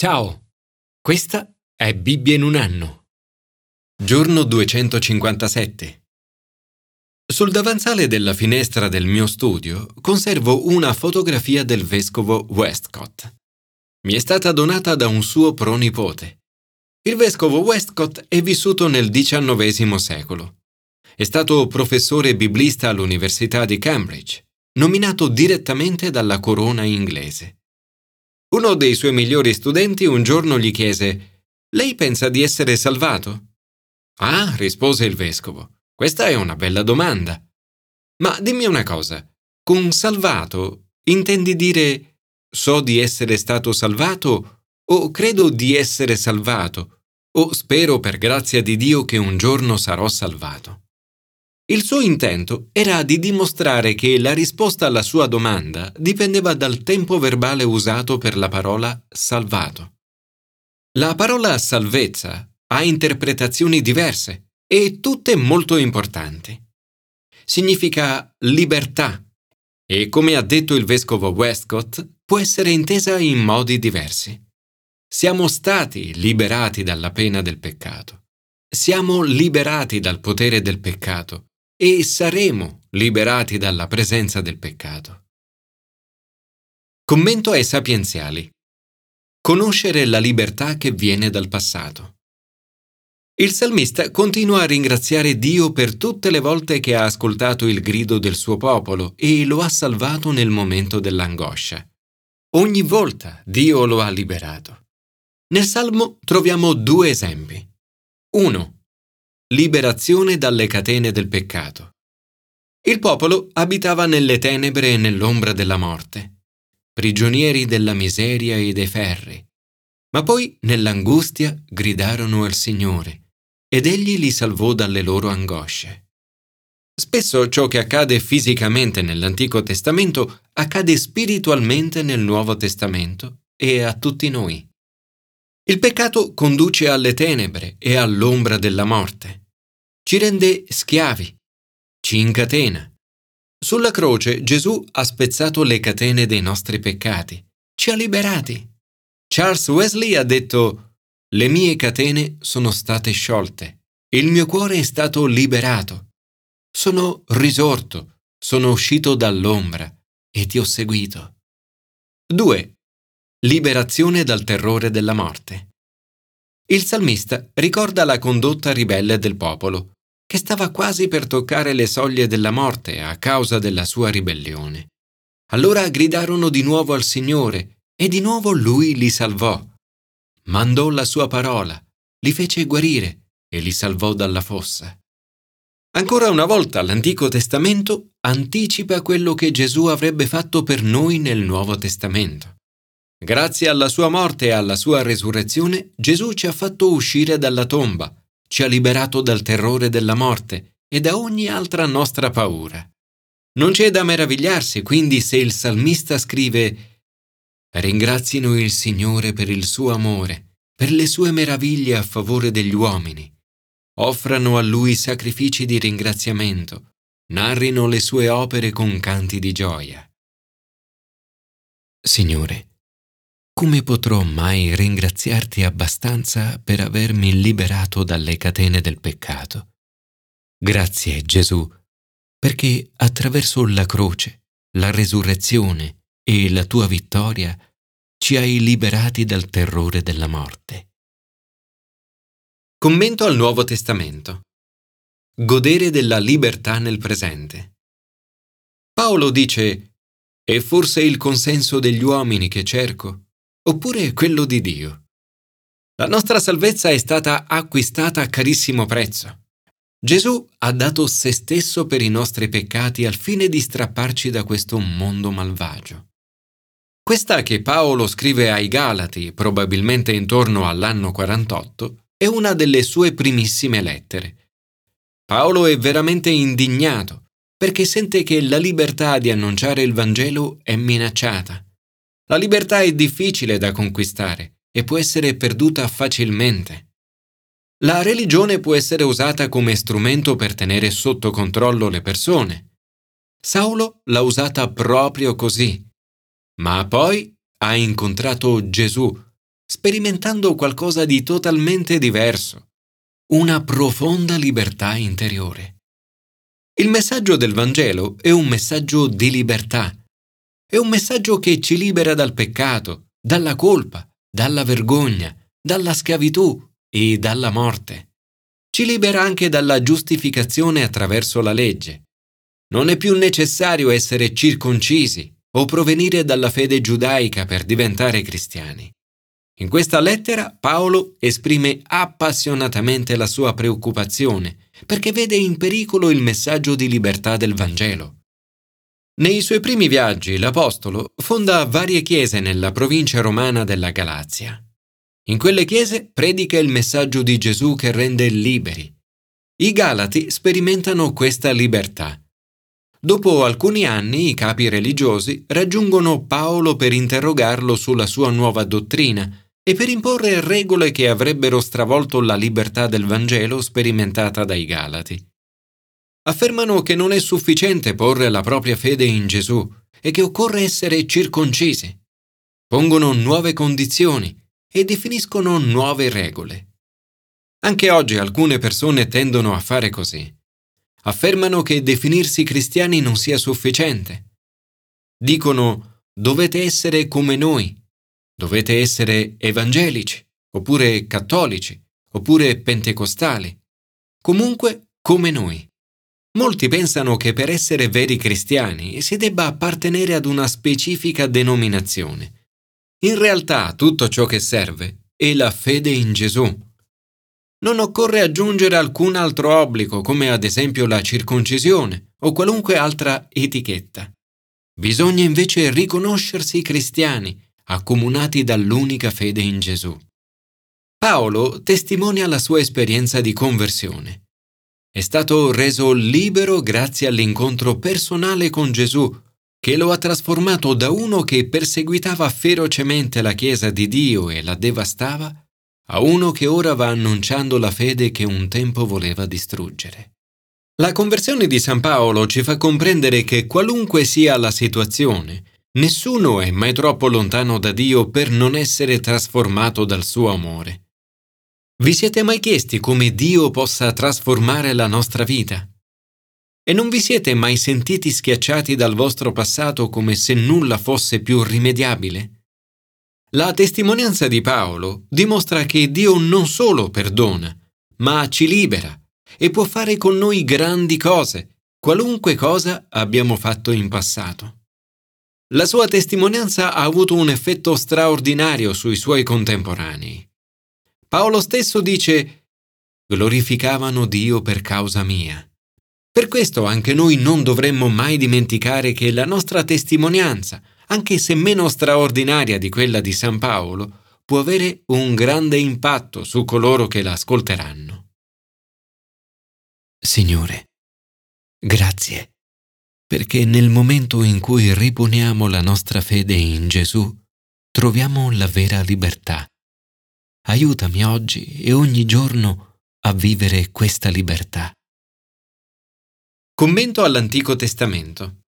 Ciao, questa è Bibbia in un anno. Giorno 257. Sul davanzale della finestra del mio studio conservo una fotografia del vescovo Westcott. Mi è stata donata da un suo pronipote. Il vescovo Westcott è vissuto nel XIX secolo. È stato professore biblista all'Università di Cambridge, nominato direttamente dalla corona inglese. Uno dei suoi migliori studenti un giorno gli chiese Lei pensa di essere salvato? Ah, rispose il vescovo, questa è una bella domanda. Ma dimmi una cosa, con salvato intendi dire so di essere stato salvato o credo di essere salvato o spero per grazia di Dio che un giorno sarò salvato? Il suo intento era di dimostrare che la risposta alla sua domanda dipendeva dal tempo verbale usato per la parola salvato. La parola salvezza ha interpretazioni diverse e tutte molto importanti. Significa libertà e, come ha detto il vescovo Westcott, può essere intesa in modi diversi. Siamo stati liberati dalla pena del peccato. Siamo liberati dal potere del peccato e saremo liberati dalla presenza del peccato. Commento ai sapienziali. Conoscere la libertà che viene dal passato. Il salmista continua a ringraziare Dio per tutte le volte che ha ascoltato il grido del suo popolo e lo ha salvato nel momento dell'angoscia. Ogni volta Dio lo ha liberato. Nel Salmo troviamo due esempi. 1 liberazione dalle catene del peccato. Il popolo abitava nelle tenebre e nell'ombra della morte, prigionieri della miseria e dei ferri, ma poi nell'angustia gridarono al Signore ed egli li salvò dalle loro angosce. Spesso ciò che accade fisicamente nell'Antico Testamento accade spiritualmente nel Nuovo Testamento e a tutti noi. Il peccato conduce alle tenebre e all'ombra della morte. Ci rende schiavi, ci incatena. Sulla croce Gesù ha spezzato le catene dei nostri peccati, ci ha liberati. Charles Wesley ha detto, le mie catene sono state sciolte, il mio cuore è stato liberato. Sono risorto, sono uscito dall'ombra e ti ho seguito. 2 liberazione dal terrore della morte. Il salmista ricorda la condotta ribelle del popolo, che stava quasi per toccare le soglie della morte a causa della sua ribellione. Allora gridarono di nuovo al Signore e di nuovo lui li salvò. Mandò la sua parola, li fece guarire e li salvò dalla fossa. Ancora una volta l'Antico Testamento anticipa quello che Gesù avrebbe fatto per noi nel Nuovo Testamento. Grazie alla sua morte e alla sua resurrezione, Gesù ci ha fatto uscire dalla tomba, ci ha liberato dal terrore della morte e da ogni altra nostra paura. Non c'è da meravigliarsi quindi se il salmista scrive Ringrazino il Signore per il suo amore, per le sue meraviglie a favore degli uomini. Offrano a Lui sacrifici di ringraziamento, narrino le sue opere con canti di gioia. Signore, come potrò mai ringraziarti abbastanza per avermi liberato dalle catene del peccato? Grazie Gesù, perché attraverso la croce, la resurrezione e la tua vittoria ci hai liberati dal terrore della morte. Commento al Nuovo Testamento. Godere della libertà nel presente. Paolo dice, è forse il consenso degli uomini che cerco? Oppure quello di Dio. La nostra salvezza è stata acquistata a carissimo prezzo. Gesù ha dato se stesso per i nostri peccati al fine di strapparci da questo mondo malvagio. Questa che Paolo scrive ai Galati, probabilmente intorno all'anno 48, è una delle sue primissime lettere. Paolo è veramente indignato perché sente che la libertà di annunciare il Vangelo è minacciata. La libertà è difficile da conquistare e può essere perduta facilmente. La religione può essere usata come strumento per tenere sotto controllo le persone. Saulo l'ha usata proprio così, ma poi ha incontrato Gesù sperimentando qualcosa di totalmente diverso, una profonda libertà interiore. Il messaggio del Vangelo è un messaggio di libertà, è un messaggio che ci libera dal peccato, dalla colpa, dalla vergogna, dalla schiavitù e dalla morte. Ci libera anche dalla giustificazione attraverso la legge. Non è più necessario essere circoncisi o provenire dalla fede giudaica per diventare cristiani. In questa lettera Paolo esprime appassionatamente la sua preoccupazione perché vede in pericolo il messaggio di libertà del Vangelo. Nei suoi primi viaggi l'Apostolo fonda varie chiese nella provincia romana della Galazia. In quelle chiese predica il messaggio di Gesù che rende liberi. I Galati sperimentano questa libertà Dopo alcuni anni i capi religiosi raggiungono Paolo per interrogarlo sulla sua nuova dottrina e per imporre regole che avrebbero stravolto la libertà del Vangelo sperimentata dai Galati. Affermano che non è sufficiente porre la propria fede in Gesù e che occorre essere circoncisi. Pongono nuove condizioni e definiscono nuove regole. Anche oggi alcune persone tendono a fare così affermano che definirsi cristiani non sia sufficiente. Dicono dovete essere come noi, dovete essere evangelici, oppure cattolici, oppure pentecostali, comunque come noi. Molti pensano che per essere veri cristiani si debba appartenere ad una specifica denominazione. In realtà tutto ciò che serve è la fede in Gesù non occorre aggiungere alcun altro obbligo, come ad esempio la circoncisione o qualunque altra etichetta. Bisogna invece riconoscersi cristiani, accomunati dall'unica fede in Gesù. Paolo testimonia la sua esperienza di conversione. È stato reso libero grazie all'incontro personale con Gesù, che lo ha trasformato da uno che perseguitava ferocemente la Chiesa di Dio e la devastava a uno che ora va annunciando la fede che un tempo voleva distruggere. La conversione di San Paolo ci fa comprendere che qualunque sia la situazione, nessuno è mai troppo lontano da Dio per non essere trasformato dal suo amore. Vi siete mai chiesti come Dio possa trasformare la nostra vita? E non vi siete mai sentiti schiacciati dal vostro passato come se nulla fosse più rimediabile? La testimonianza di Paolo dimostra che Dio non solo perdona, ma ci libera e può fare con noi grandi cose, qualunque cosa abbiamo fatto in passato. La sua testimonianza ha avuto un effetto straordinario sui suoi contemporanei. Paolo stesso dice glorificavano Dio per causa mia. Per questo anche noi non dovremmo mai dimenticare che la nostra testimonianza, anche se meno straordinaria di quella di San Paolo, può avere un grande impatto su coloro che la ascolteranno. Signore, grazie, perché nel momento in cui riponiamo la nostra fede in Gesù, troviamo la vera libertà. Aiutami oggi e ogni giorno a vivere questa libertà. Commento all'Antico Testamento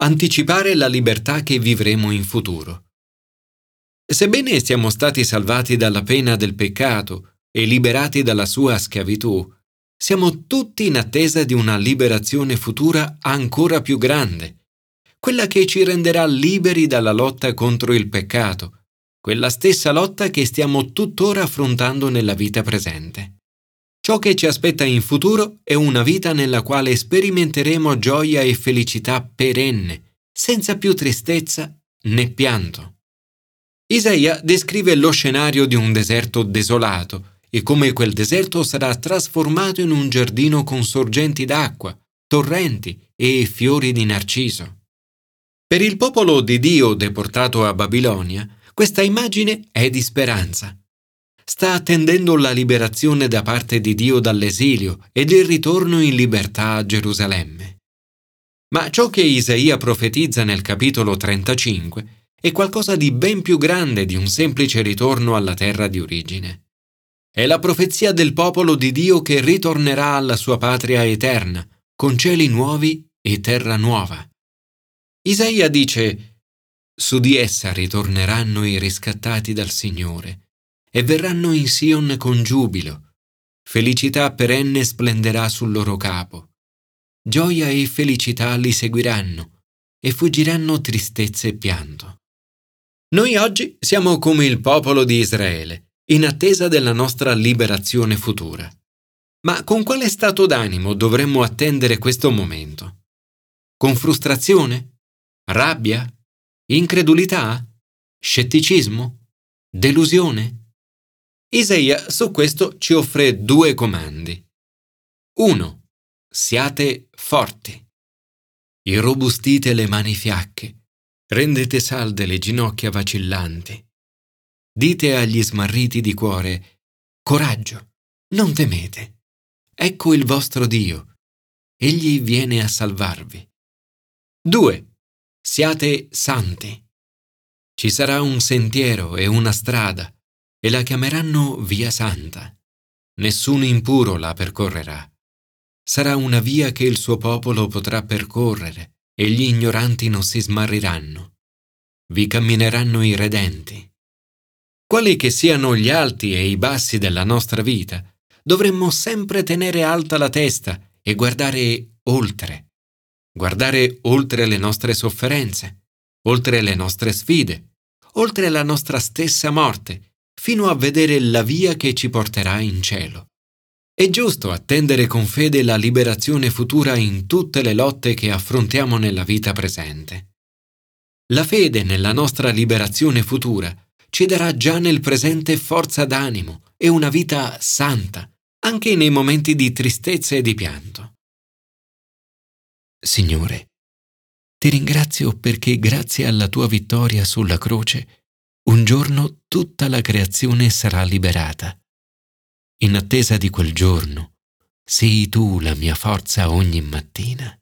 anticipare la libertà che vivremo in futuro. Sebbene siamo stati salvati dalla pena del peccato e liberati dalla sua schiavitù, siamo tutti in attesa di una liberazione futura ancora più grande, quella che ci renderà liberi dalla lotta contro il peccato, quella stessa lotta che stiamo tuttora affrontando nella vita presente. Ciò che ci aspetta in futuro è una vita nella quale sperimenteremo gioia e felicità perenne, senza più tristezza né pianto. Isaia descrive lo scenario di un deserto desolato e come quel deserto sarà trasformato in un giardino con sorgenti d'acqua, torrenti e fiori di narciso. Per il popolo di Dio deportato a Babilonia, questa immagine è di speranza sta attendendo la liberazione da parte di Dio dall'esilio ed il ritorno in libertà a Gerusalemme. Ma ciò che Isaia profetizza nel capitolo 35 è qualcosa di ben più grande di un semplice ritorno alla terra di origine. È la profezia del popolo di Dio che ritornerà alla sua patria eterna, con cieli nuovi e terra nuova. Isaia dice Su di essa ritorneranno i riscattati dal Signore e verranno in Sion con giubilo. Felicità perenne splenderà sul loro capo. Gioia e felicità li seguiranno e fuggiranno tristezza e pianto. Noi oggi siamo come il popolo di Israele, in attesa della nostra liberazione futura. Ma con quale stato d'animo dovremmo attendere questo momento? Con frustrazione? Rabbia? Incredulità? Scetticismo? Delusione? Isaia su questo ci offre due comandi. 1. Siate forti. Irrobustite le mani fiacche, rendete salde le ginocchia vacillanti. Dite agli smarriti di cuore, coraggio, non temete. Ecco il vostro Dio. Egli viene a salvarvi. 2. Siate santi. Ci sarà un sentiero e una strada, e la chiameranno via santa. Nessun impuro la percorrerà. Sarà una via che il suo popolo potrà percorrere, e gli ignoranti non si smarriranno. Vi cammineranno i redenti. Quali che siano gli alti e i bassi della nostra vita, dovremmo sempre tenere alta la testa e guardare oltre guardare oltre le nostre sofferenze, oltre le nostre sfide, oltre la nostra stessa morte, fino a vedere la via che ci porterà in cielo. È giusto attendere con fede la liberazione futura in tutte le lotte che affrontiamo nella vita presente. La fede nella nostra liberazione futura ci darà già nel presente forza d'animo e una vita santa, anche nei momenti di tristezza e di pianto. Signore, ti ringrazio perché grazie alla tua vittoria sulla croce, un giorno tutta la creazione sarà liberata. In attesa di quel giorno, sii tu la mia forza ogni mattina.